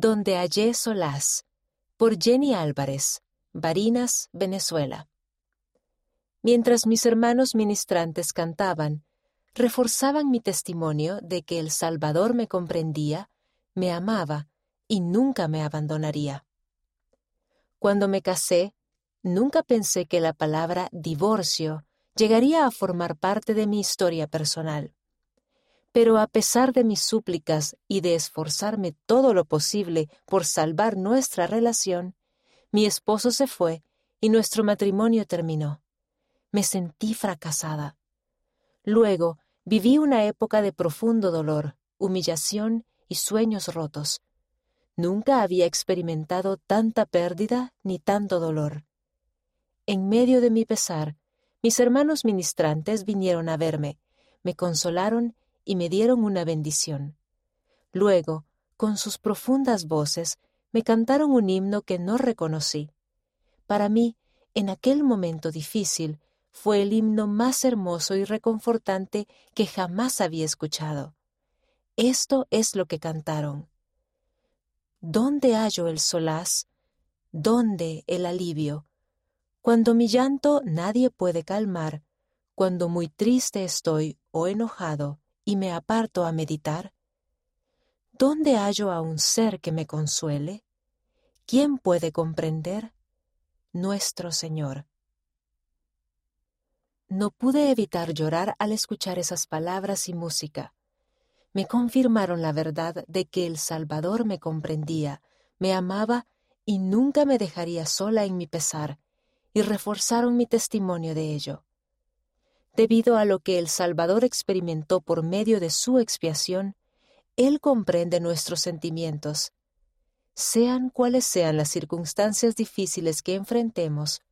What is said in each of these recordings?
Donde hallé solaz, por Jenny Álvarez, Barinas, Venezuela. Mientras mis hermanos ministrantes cantaban, reforzaban mi testimonio de que el Salvador me comprendía, me amaba y nunca me abandonaría. Cuando me casé, nunca pensé que la palabra divorcio llegaría a formar parte de mi historia personal. Pero a pesar de mis súplicas y de esforzarme todo lo posible por salvar nuestra relación, mi esposo se fue y nuestro matrimonio terminó. Me sentí fracasada. Luego viví una época de profundo dolor, humillación y sueños rotos. Nunca había experimentado tanta pérdida ni tanto dolor. En medio de mi pesar, mis hermanos ministrantes vinieron a verme, me consolaron y me dieron una bendición. Luego, con sus profundas voces, me cantaron un himno que no reconocí. Para mí, en aquel momento difícil, fue el himno más hermoso y reconfortante que jamás había escuchado. Esto es lo que cantaron. ¿Dónde hallo el solaz? ¿Dónde el alivio? Cuando mi llanto nadie puede calmar, cuando muy triste estoy o enojado, y me aparto a meditar? ¿Dónde hallo a un ser que me consuele? ¿Quién puede comprender? Nuestro Señor. No pude evitar llorar al escuchar esas palabras y música. Me confirmaron la verdad de que el Salvador me comprendía, me amaba y nunca me dejaría sola en mi pesar, y reforzaron mi testimonio de ello debido a lo que el Salvador experimentó por medio de su expiación, Él comprende nuestros sentimientos. Sean cuales sean las circunstancias difíciles que enfrentemos,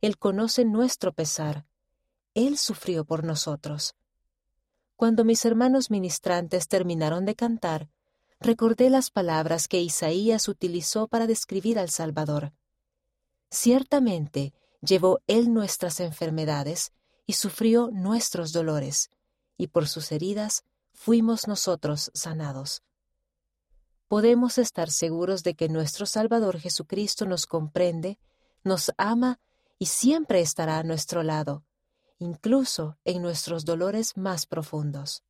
Él conoce nuestro pesar. Él sufrió por nosotros. Cuando mis hermanos ministrantes terminaron de cantar, recordé las palabras que Isaías utilizó para describir al Salvador. Ciertamente llevó Él nuestras enfermedades y sufrió nuestros dolores, y por sus heridas fuimos nosotros sanados. Podemos estar seguros de que nuestro Salvador Jesucristo nos comprende, nos ama y siempre estará a nuestro lado, incluso en nuestros dolores más profundos.